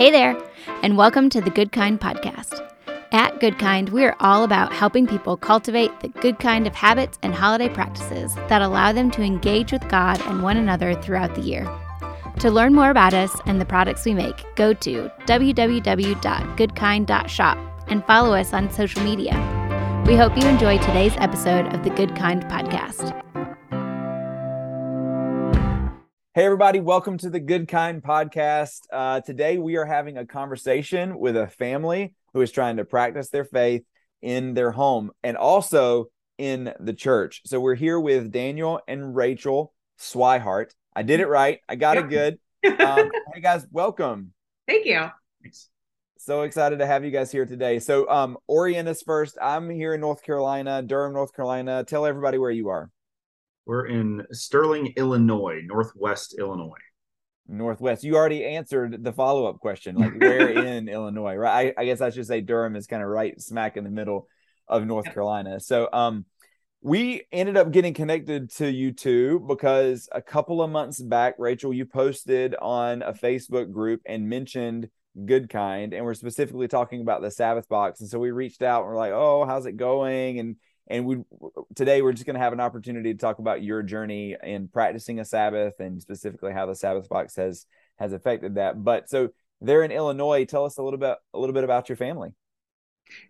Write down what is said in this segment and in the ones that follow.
Hey there, and welcome to the Good Kind podcast. At Good Kind, we are all about helping people cultivate the good kind of habits and holiday practices that allow them to engage with God and one another throughout the year. To learn more about us and the products we make, go to www.goodkind.shop and follow us on social media. We hope you enjoy today's episode of the Good Kind podcast. Hey, everybody, welcome to the Good Kind podcast. Uh, today, we are having a conversation with a family who is trying to practice their faith in their home and also in the church. So, we're here with Daniel and Rachel Swihart. I did it right, I got yep. it good. Um, hey, guys, welcome. Thank you. Thanks. So excited to have you guys here today. So, um, orient us first. I'm here in North Carolina, Durham, North Carolina. Tell everybody where you are. We're in Sterling, Illinois, Northwest Illinois. Northwest. You already answered the follow up question, like where in Illinois, right? I, I, guess I should say Durham is kind of right smack in the middle of North Carolina. So, um, we ended up getting connected to you two because a couple of months back, Rachel, you posted on a Facebook group and mentioned Good Kind, and we're specifically talking about the Sabbath box. And so we reached out and we're like, "Oh, how's it going?" and and we today we're just going to have an opportunity to talk about your journey in practicing a sabbath and specifically how the sabbath box has has affected that. But so they're in illinois. Tell us a little bit a little bit about your family.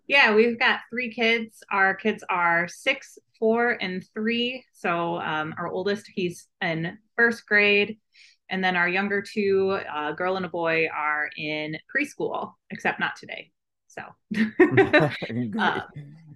Yeah we've got three kids. Our kids are six four and three. So um, our oldest he's in first grade. And then our younger two a girl and a boy are in preschool except not today. So uh,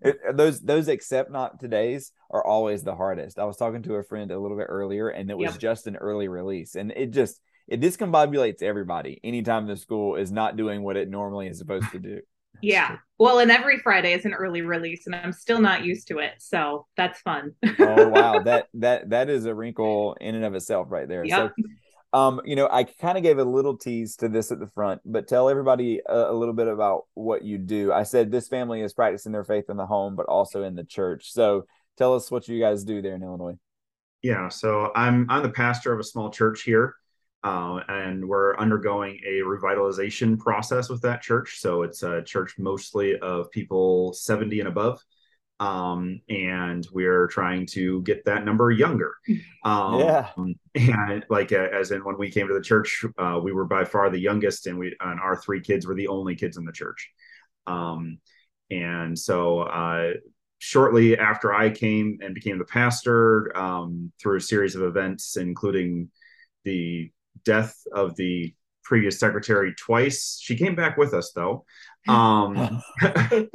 it, uh, those those except not today's are always the hardest. I was talking to a friend a little bit earlier, and it was yep. just an early release, and it just it discombobulates everybody anytime the school is not doing what it normally is supposed to do. yeah. Well, and every Friday is an early release, and I'm still not used to it, so that's fun. oh wow, that that that is a wrinkle in and of itself, right there. Yep. So um, you know, I kind of gave a little tease to this at the front, but tell everybody a, a, little bit about what you do. I said this family is practicing their faith in the home, but also in the church. So tell us what you guys do there in Illinois. Yeah, so I'm I'm the pastor of a small church here, uh, and we're undergoing a revitalization process with that church. So it's a church mostly of people 70 and above um, and we're trying to get that number younger. Um, yeah, and like uh, as in when we came to the church, uh, we were by far the youngest, and we and our three kids were the only kids in the church. Um, and so uh, shortly after I came and became the pastor, um, through a series of events, including the death of the previous secretary twice. She came back with us though. Um,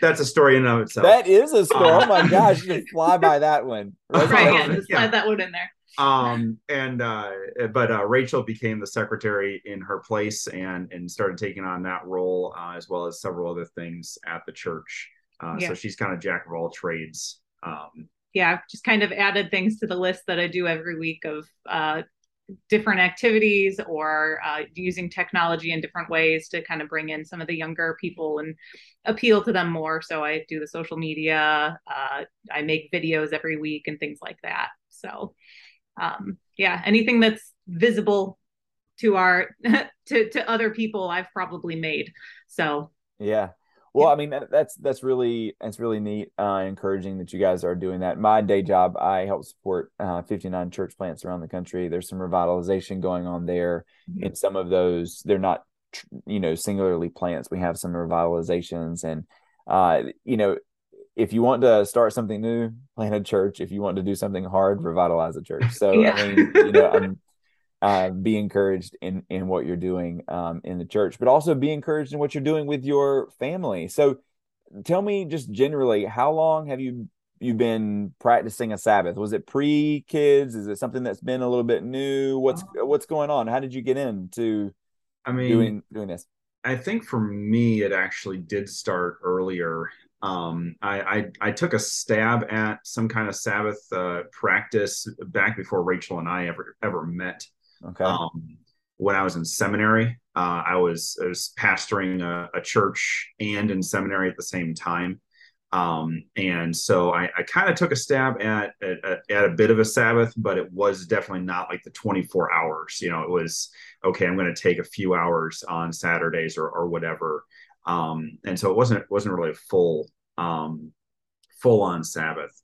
that's a story in and of itself. That is a story. Oh my gosh, you can fly by that one. Right, right yeah, slide that one in there. Um, and uh, but uh, Rachel became the secretary in her place and and started taking on that role uh, as well as several other things at the church. Uh, yeah. So she's kind of jack of all trades. Um, yeah, I've just kind of added things to the list that I do every week of uh, different activities or uh, using technology in different ways to kind of bring in some of the younger people and appeal to them more. So I do the social media, uh, I make videos every week and things like that. So um, yeah, anything that's visible to our to to other people, I've probably made. So yeah, well, I mean that's that's really that's really neat, uh, encouraging that you guys are doing that. My day job, I help support uh, 59 church plants around the country. There's some revitalization going on there. Mm-hmm. In some of those, they're not, you know, singularly plants. We have some revitalizations, and uh, you know, if you want to start something new, plant a church. If you want to do something hard, revitalize a church. So yeah. I mean, you know, I'm uh, be encouraged in in what you're doing um, in the church, but also be encouraged in what you're doing with your family. So, tell me just generally, how long have you you been practicing a Sabbath? Was it pre kids? Is it something that's been a little bit new? What's uh, what's going on? How did you get into? I mean, doing doing this. I think for me, it actually did start earlier. Um, I, I, I took a stab at some kind of Sabbath uh, practice back before Rachel and I ever ever met. Okay. Um, when I was in seminary, uh, I was I was pastoring a, a, church and in seminary at the same time. Um, and so I, I kind of took a stab at, at, at a bit of a Sabbath, but it was definitely not like the 24 hours. You know, it was okay. I'm going to take a few hours on Saturdays or or whatever. Um, and so it wasn't wasn't really a full um, full on Sabbath.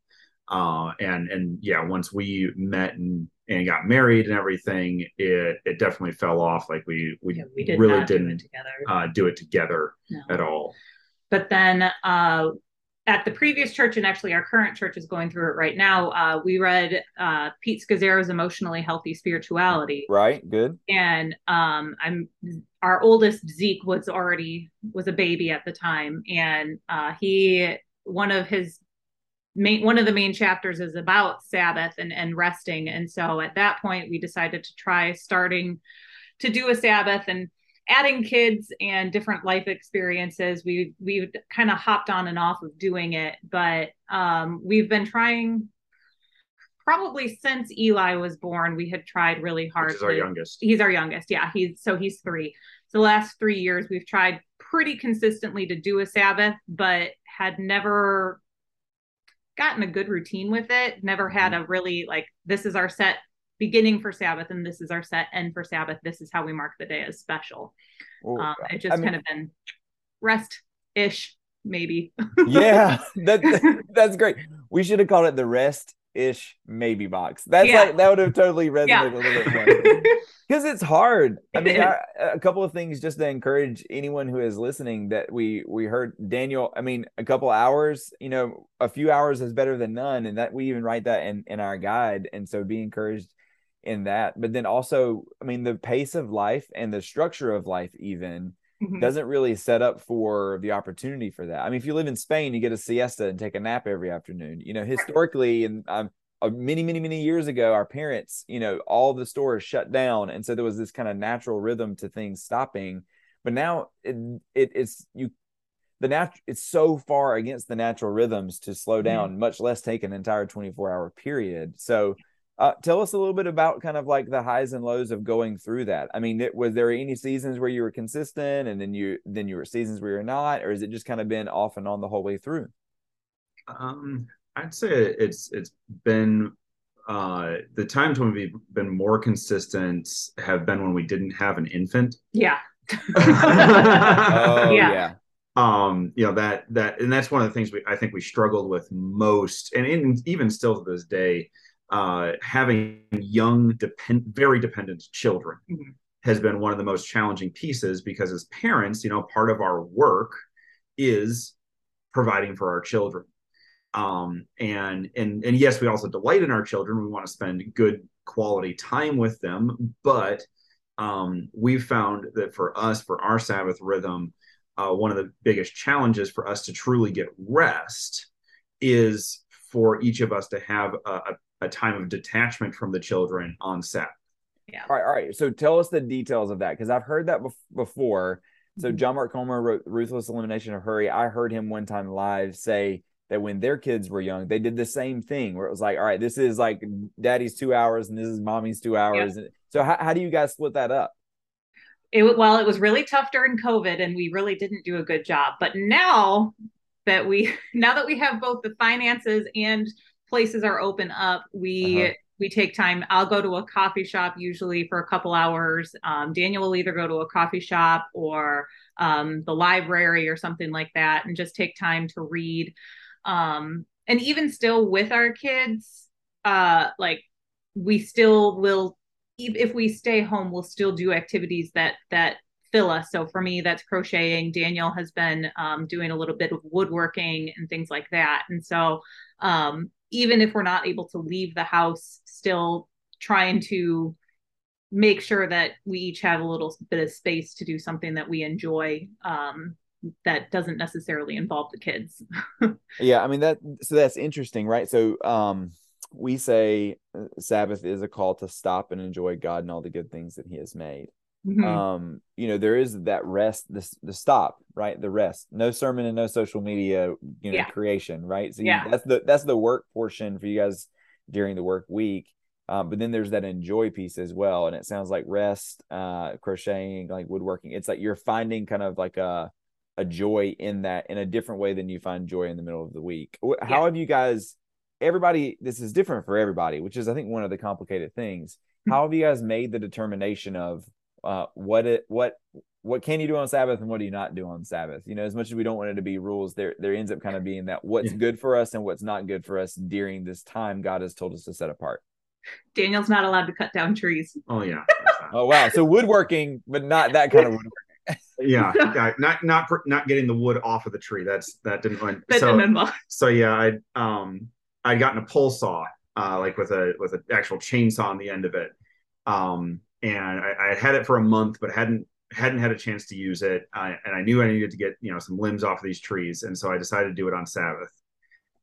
Uh, and and yeah, once we met and and got married and everything, it it definitely fell off. Like we we, yeah, we did really didn't do it, uh, do it together no. at all. But then uh, at the previous church, and actually our current church is going through it right now. Uh, we read uh, Pete Scazzero's "Emotionally Healthy Spirituality." Right. Good. And um, I'm our oldest Zeke was already was a baby at the time, and uh, he one of his main one of the main chapters is about Sabbath and and resting, and so at that point we decided to try starting to do a Sabbath and adding kids and different life experiences. We we've kind of hopped on and off of doing it but um, we've been trying probably since eli was born we had tried really hard to, our youngest. He's our youngest yeah. He's so he's three. So the last three years we've tried pretty consistently to do a sabbath but had never gotten a good routine with it never had mm-hmm. a really like this is our set beginning for Sabbath and this is our set end for Sabbath. This is how we mark the day as special. Well, um, it just I mean, kind of been rest ish, maybe. yeah, that, that's great. We should have called it the rest ish maybe box. That's yeah. like that would have totally resonated a little bit more. Because it's hard. I mean, I, a couple of things just to encourage anyone who is listening that we we heard Daniel. I mean, a couple hours. You know, a few hours is better than none, and that we even write that in in our guide. And so, be encouraged in that but then also i mean the pace of life and the structure of life even mm-hmm. doesn't really set up for the opportunity for that i mean if you live in spain you get a siesta and take a nap every afternoon you know historically and um, uh, many many many years ago our parents you know all the stores shut down and so there was this kind of natural rhythm to things stopping but now it, it it's you the nat it's so far against the natural rhythms to slow mm-hmm. down mm-hmm. much less take an entire 24 hour period so uh, tell us a little bit about kind of like the highs and lows of going through that. I mean, it, was there any seasons where you were consistent, and then you then you were seasons where you're not, or has it just kind of been off and on the whole way through? Um, I'd say it's it's been uh, the times when we've been more consistent have been when we didn't have an infant. Yeah. oh, yeah. yeah. Um, you know that that and that's one of the things we I think we struggled with most, and in, even still to this day uh, having young, depend- very dependent children mm-hmm. has been one of the most challenging pieces because as parents, you know, part of our work is providing for our children. Um, and and and yes, we also delight in our children. We want to spend good quality time with them, but um, we've found that for us, for our Sabbath rhythm, uh, one of the biggest challenges for us to truly get rest is for each of us to have a, a, a time of detachment from the children on set. Yeah. All right. All right. So tell us the details of that because I've heard that bef- before. So mm-hmm. John Mark Comer wrote Ruthless Elimination of Hurry. I heard him one time live say that when their kids were young, they did the same thing where it was like, all right, this is like daddy's two hours and this is mommy's two hours. Yeah. So how, how do you guys split that up? It well, it was really tough during COVID and we really didn't do a good job. But now that we now that we have both the finances and places are open up, we uh-huh. we take time. I'll go to a coffee shop usually for a couple hours. Um, Daniel will either go to a coffee shop or um, the library or something like that, and just take time to read. Um, and even still with our kids, uh, like we still will if we stay home we'll still do activities that that fill us so for me that's crocheting daniel has been um, doing a little bit of woodworking and things like that and so um, even if we're not able to leave the house, still trying to make sure that we each have a little bit of space to do something that we enjoy um, that doesn't necessarily involve the kids. yeah, I mean that so that's interesting, right? So um we say uh, Sabbath is a call to stop and enjoy God and all the good things that he has made. Mm-hmm. Um, you know, there is that rest, the the stop, right? The rest. No sermon and no social media, you know, yeah. creation, right? So yeah. You, that's the that's the work portion for you guys during the work week. Um, but then there's that enjoy piece as well. And it sounds like rest, uh, crocheting, like woodworking. It's like you're finding kind of like a a joy in that in a different way than you find joy in the middle of the week. How yeah. have you guys? Everybody, this is different for everybody, which is I think one of the complicated things. Hmm. How have you guys made the determination of uh, what it what what can you do on Sabbath and what do you not do on Sabbath? You know, as much as we don't want it to be rules, there there ends up kind of being that what's yeah. good for us and what's not good for us during this time God has told us to set apart. Daniel's not allowed to cut down trees. Oh yeah. oh wow. So woodworking, but not that kind of woodworking. yeah, yeah, not not not getting the wood off of the tree. That's that didn't went. That so, didn't so yeah, I um I'd gotten a pole saw, uh, like with a with an actual chainsaw on the end of it. Um, and I, I had it for a month, but hadn't hadn't had a chance to use it, uh, and I knew I needed to get you know some limbs off of these trees, and so I decided to do it on Sabbath,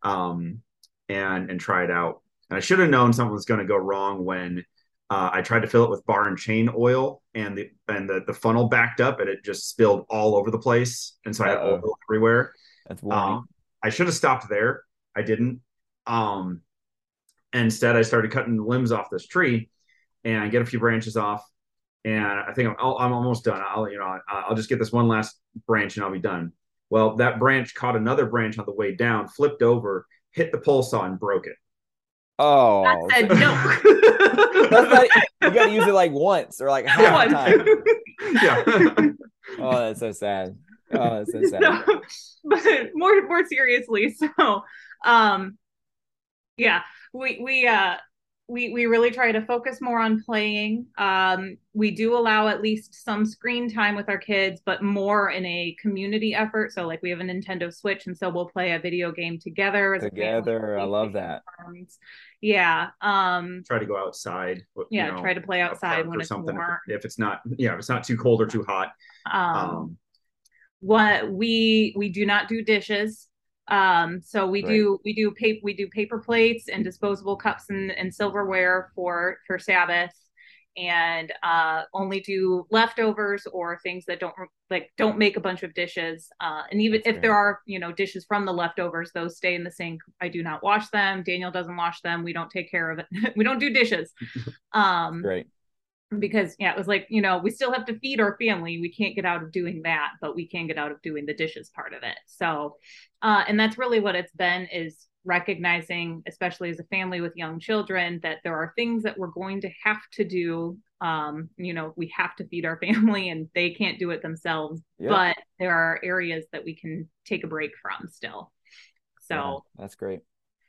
um, and and try it out. And I should have known something was going to go wrong when uh, I tried to fill it with bar and chain oil, and the and the, the funnel backed up, and it just spilled all over the place, and so Uh-oh. I had oil everywhere. That's warning. Um, I should have stopped there. I didn't. Um, instead, I started cutting limbs off this tree, and get a few branches off, and I think I'm, I'm almost done. I'll you know I'll just get this one last branch and I'll be done. Well, that branch caught another branch on the way down, flipped over, hit the pole saw, and broke it. Oh, that said no. not, you got to use it like once or like half time. yeah. oh, that's so sad. Oh, that's so sad. No, but more more seriously, so um, yeah, we we uh we we really try to focus more on playing. Um, we do allow at least some screen time with our kids, but more in a community effort. So like we have a Nintendo Switch, and so we'll play a video game together. together, I love that. Yeah. Um, try to go outside. Yeah, know, try to play outside when it's something. Warm. If, if, it's not, yeah, if it's not too cold or too hot. Um, um what we we do not do dishes um, so we right. do we do paper we do paper plates and disposable cups and, and silverware for for Sabbath, and uh, only do leftovers or things that don't like don't make a bunch of dishes. Uh, and even That's if there are you know dishes from the leftovers, those stay in the sink. I do not wash them. Daniel doesn't wash them. We don't take care of it. we don't do dishes. Um, great because yeah it was like you know we still have to feed our family. We can't get out of doing that but we can get out of doing the dishes part of it. So uh, and that's really what it's been is recognizing especially as a family with young children that there are things that we're going to have to do. Um you know we have to feed our family and they can't do it themselves but there are areas that we can take a break from still. So yeah, that's great.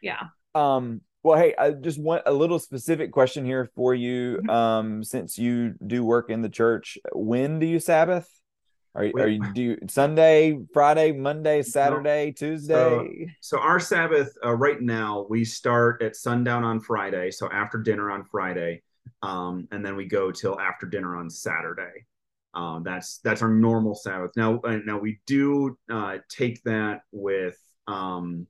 Yeah um well, hey, I just want a little specific question here for you. Mm-hmm. Um, since you do work in the church, when do you Sabbath? Are you, are you do you, Sunday, Friday, Monday, Saturday, Tuesday? So, so our Sabbath uh, right now we start at sundown on Friday, so after dinner on Friday, um, and then we go till after dinner on Saturday. Um, that's that's our normal Sabbath. Now, uh, now we do uh, take that with um,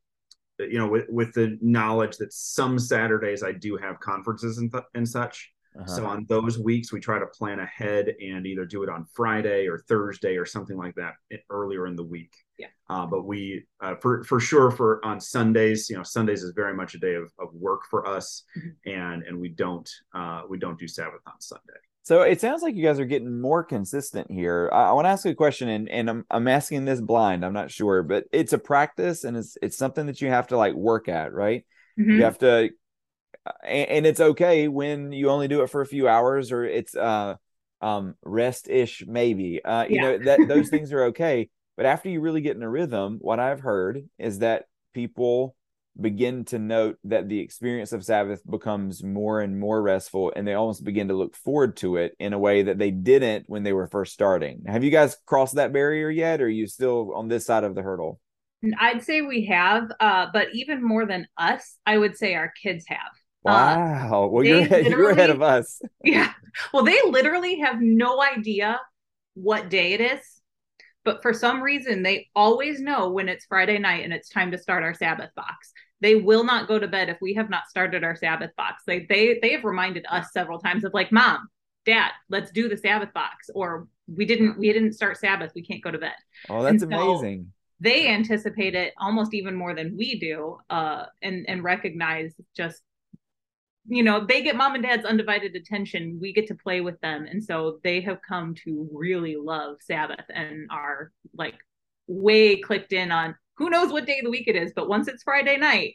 you know, with, with the knowledge that some Saturdays I do have conferences and, th- and such. Uh-huh. So on those weeks, we try to plan ahead and either do it on Friday or Thursday or something like that earlier in the week. Yeah. Uh, but we, uh, for for sure, for on Sundays, you know, Sundays is very much a day of, of work for us, mm-hmm. and and we don't uh, we don't do Sabbath on Sunday. So it sounds like you guys are getting more consistent here. I, I want to ask you a question, and, and I'm I'm asking this blind. I'm not sure, but it's a practice, and it's it's something that you have to like work at, right? Mm-hmm. You have to, and, and, it's okay when you only do it for a few hours, or it's uh um rest ish maybe. Uh, you yeah. know that those things are okay, but after you really get in a rhythm, what I've heard is that people begin to note that the experience of Sabbath becomes more and more restful, and they almost begin to look forward to it in a way that they didn't when they were first starting. Have you guys crossed that barrier yet, or are you still on this side of the hurdle? I'd say we have, uh, but even more than us, I would say our kids have. Uh, wow. Uh, well, you're you're ahead of us. Yeah. Well, they literally have no idea what day it is but for some reason they always know when it's friday night and it's time to start our sabbath box they will not go to bed if we have not started our Sabbath box. They they they have reminded us several times of like, Mom, Dad, let's do the Sabbath box, or we didn't we didn't start Sabbath, we can't go to bed. Oh, that's so amazing. They anticipate it almost even more than we do, uh, and and recognize just you know they get mom and dad's undivided attention we get to play with them and so they have come to really love sabbath and are like way clicked in on who knows what day of the week it is, but once it's Friday night,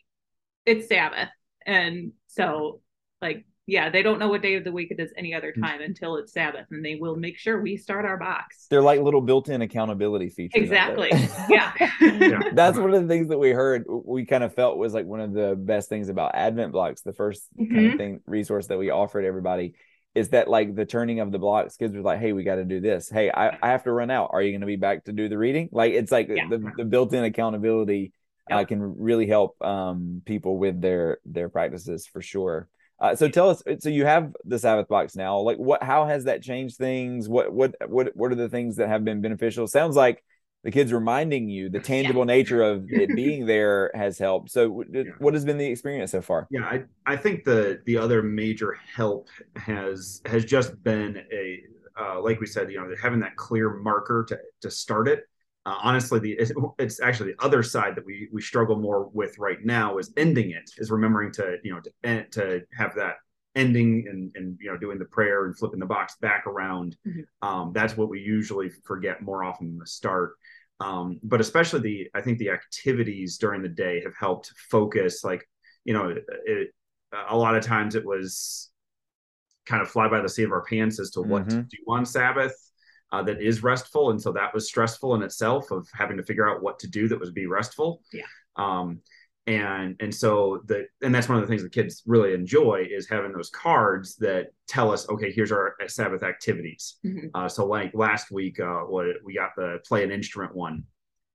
it's Sabbath. And so like yeah, they don't know what day of the week it is any other mm. time until it's Sabbath, and they will make sure we start our box. They're like little built-in accountability features. Exactly. yeah. yeah. That's one of the things that we heard. We kind of felt was like one of the best things about Advent blocks. The 1st mm-hmm. kind of thing resource that we offered everybody is that like the turning of the blocks. Kids were like, "Hey, we got to do this. Hey, I, I have to run out. Are you going to be back to do the reading?" Like it's like yeah. the the built-in accountability yep. uh, can really help um, people with their their practices for sure. Uh, so tell us, so you have the Sabbath box now. Like, what? How has that changed things? What? What? What? What are the things that have been beneficial? Sounds like the kids reminding you the tangible yeah. nature of it being there has helped. So, yeah. what has been the experience so far? Yeah, I, I think the the other major help has has just been a uh, like we said, you know, having that clear marker to to start it uh, honestly the it's, it's, actually the other side that we we struggle more with right now is ending it is remembering to you know to to have that ending and and you know doing the prayer and flipping the box back around mm-hmm. um, that's what we usually forget more often than the start um, but especially the i think the activities during the day have helped focus like you know it, a lot of times it was kind of fly by the seat of our pants as to what mm-hmm. to do on sabbath uh, that is restful, and so that was stressful in itself of having to figure out what to do that was be restful. Yeah. Um, and and so the and that's one of the things the kids really enjoy is having those cards that tell us okay here's our sabbath activities mm-hmm. uh, so like last week uh what we got the play an instrument one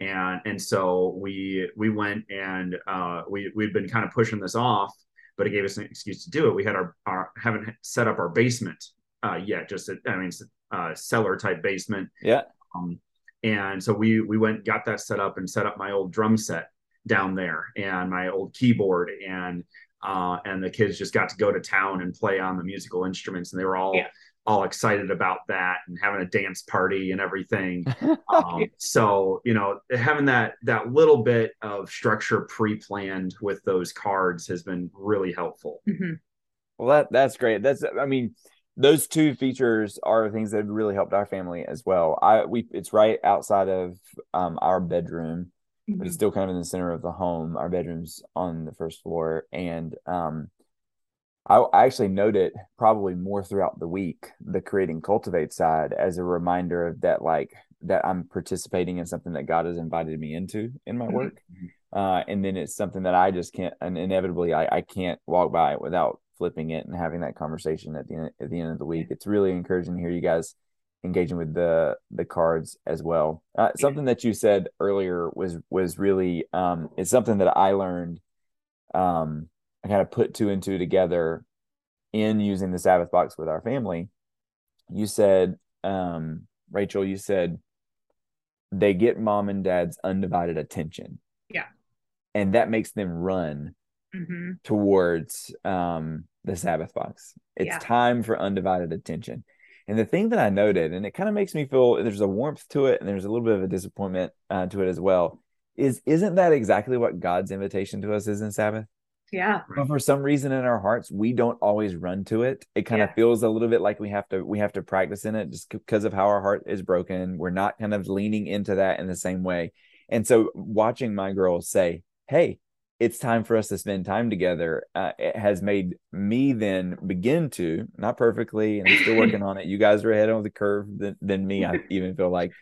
and and so we we went and uh we we've been kind of pushing this off but it gave us an excuse to do it we had our, our haven't set up our basement uh yet just i mean uh, cellar type basement. Yeah. Um, and so we we went got that set up and set up my old drum set down there and my old keyboard and uh, and the kids just got to go to town and play on the musical instruments and they were all yeah. all excited about that and having a dance party and everything. um, so you know having that that little bit of structure pre-planned with those cards has been really helpful. Mm-hmm. Well, that that's great. That's I mean those two features are things that have really helped our family as well. I we it's right outside of um, our bedroom. But it's still kind of in the center of the home. Our bedroom's on the first floor, and um, I, I actually note it probably more throughout the week. The creating cultivate side as a reminder of that, like that I'm participating in something that God has invited me into in my mm-hmm. work. Uh, and then it's something that I just can't, and inevitably I, I can't walk by it without flipping it and having that conversation at the end, at the end of the week. It's really encouraging to hear you guys engaging with the the cards as well. Uh, something that you said earlier was was really um, it's something that I learned. Um, I kind of put two and two together in using the Sabbath box with our family. You said, um, Rachel, you said they get mom and dad's undivided attention. Yeah. And that makes them run mm-hmm. towards um, the Sabbath box. It's yeah. time for undivided attention. And the thing that I noted, and it kind of makes me feel there's a warmth to it and there's a little bit of a disappointment uh, to it as well, is isn't that exactly what God's invitation to us is in Sabbath? Yeah. But for some reason in our hearts, we don't always run to it. It kind yeah. of feels a little bit like we have to we have to practice in it just because of how our heart is broken. We're not kind of leaning into that in the same way. And so watching my girls say, "Hey, it's time for us to spend time together uh, it has made me then begin to not perfectly and I'm still working on it. You guys are ahead of the curve than, than me i even feel like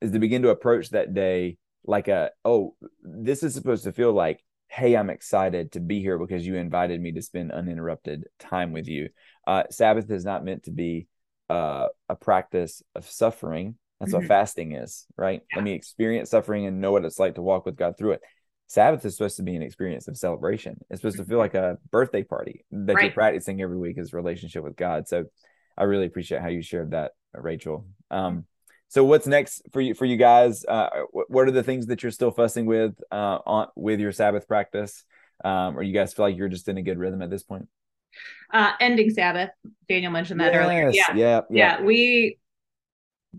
is to begin to approach that day like a oh this is supposed to feel like hey i'm excited to be here because you invited me to spend uninterrupted time with you. Uh, sabbath is not meant to be uh, a practice of suffering. That's mm-hmm. what fasting is right? Yeah. let me experience suffering and know what it's like to walk with god through it Sabbath is supposed to be an experience of celebration. It's supposed to feel like a birthday party that right. you're practicing every week as a relationship with God. So I really appreciate how you shared that, Rachel. Um, so what's next for you for you guys? Uh, what are the things that you're still fussing with uh, on with your Sabbath practice? Um, or you guys feel like you're just in a good rhythm at this point? Uh, ending Sabbath. Daniel mentioned that yes, earlier. Yeah, yeah, yeah. We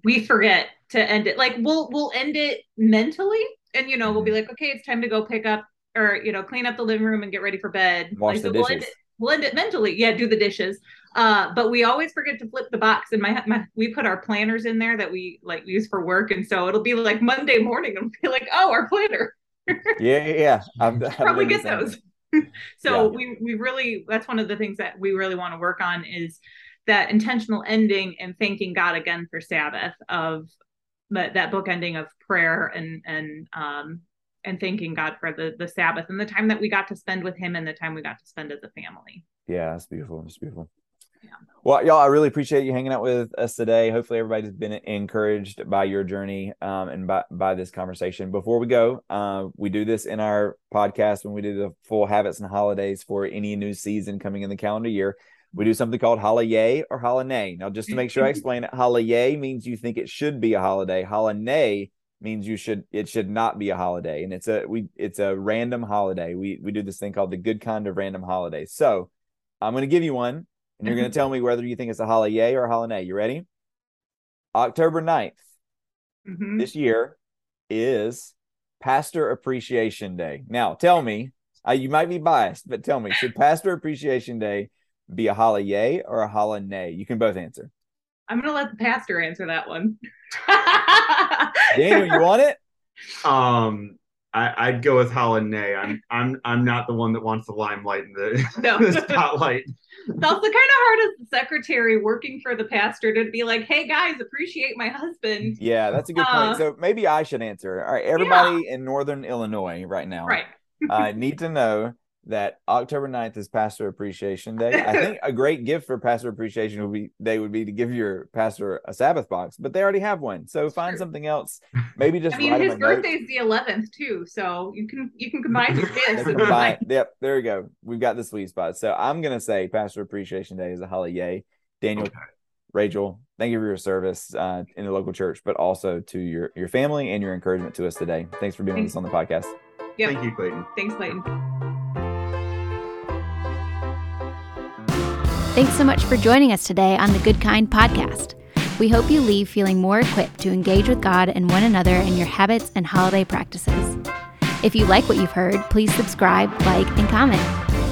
we forget to end it. Like we'll we'll end it mentally and you know we'll be mm-hmm. like okay it's time to go pick up or you know clean up the living room and get ready for bed wash like, the so dishes. blend it mentally. Yeah, do the dishes. Uh, but we always forget to flip the box. And my, my we put our planners in there that we like use for work, and so it'll be like Monday morning, and be like, oh, our planner. yeah, yeah, yeah. I'm, probably get those. so yeah. we we really that's one of the things that we really want to work on is that intentional ending and thanking God again for Sabbath of that that book ending of prayer and and um and thanking God for the the Sabbath and the time that we got to spend with Him and the time we got to spend as a family. Yeah, it's beautiful. It's beautiful. Yeah. Well, y'all, I really appreciate you hanging out with us today. Hopefully, everybody's been encouraged by your journey um, and by, by this conversation. Before we go, uh, we do this in our podcast when we do the full habits and holidays for any new season coming in the calendar year. We do something called holla yay or holla nay. Now, just to make sure I explain it, holla yay means you think it should be a holiday. Holla nay means you should it should not be a holiday, and it's a we it's a random holiday. We we do this thing called the good kind of random holiday. So I'm going to give you one and you're going to tell me whether you think it's a holla yay or a holla nay. You ready? October 9th mm-hmm. this year is Pastor Appreciation Day. Now, tell me, uh, you might be biased, but tell me, should Pastor Appreciation Day be a holla yay or a holla nay? You can both answer. I'm going to let the pastor answer that one. Daniel, you want it? Um, I, would go with holiday. I'm I'm I'm not the one that wants the limelight and the, no. the spotlight. It's also kind of hard as the secretary working for the pastor to be like, "Hey guys, appreciate my husband." Yeah, that's a good uh, point. So maybe I should answer. All right, everybody yeah. in Northern Illinois right now, right, uh, need to know that October 9th is Pastor Appreciation Day. I think a great gift for Pastor Appreciation would be they would be to give your pastor a Sabbath box, but they already have one. So That's find true. something else. Maybe just. I mean, his birthday is the 11th too, so you can you can combine your gifts. combine, yep, there we go. We've got the sweet spot. So I'm gonna say Pastor Appreciation Day is a holiday. Daniel, okay. Rachel, thank you for your service uh, in the local church, but also to your your family and your encouragement to us today. Thanks for being Thanks. with us on the podcast. Yep. Thank you, Clayton. Thanks, Clayton. Thanks so much for joining us today on the Good Kind podcast. We hope you leave feeling more equipped to engage with God and one another in your habits and holiday practices. If you like what you've heard, please subscribe, like, and comment.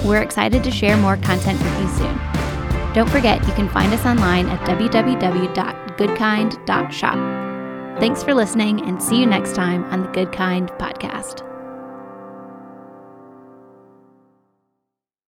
We're excited to share more content with you soon. Don't forget, you can find us online at www.goodkind.shop. Thanks for listening, and see you next time on the Good Kind podcast.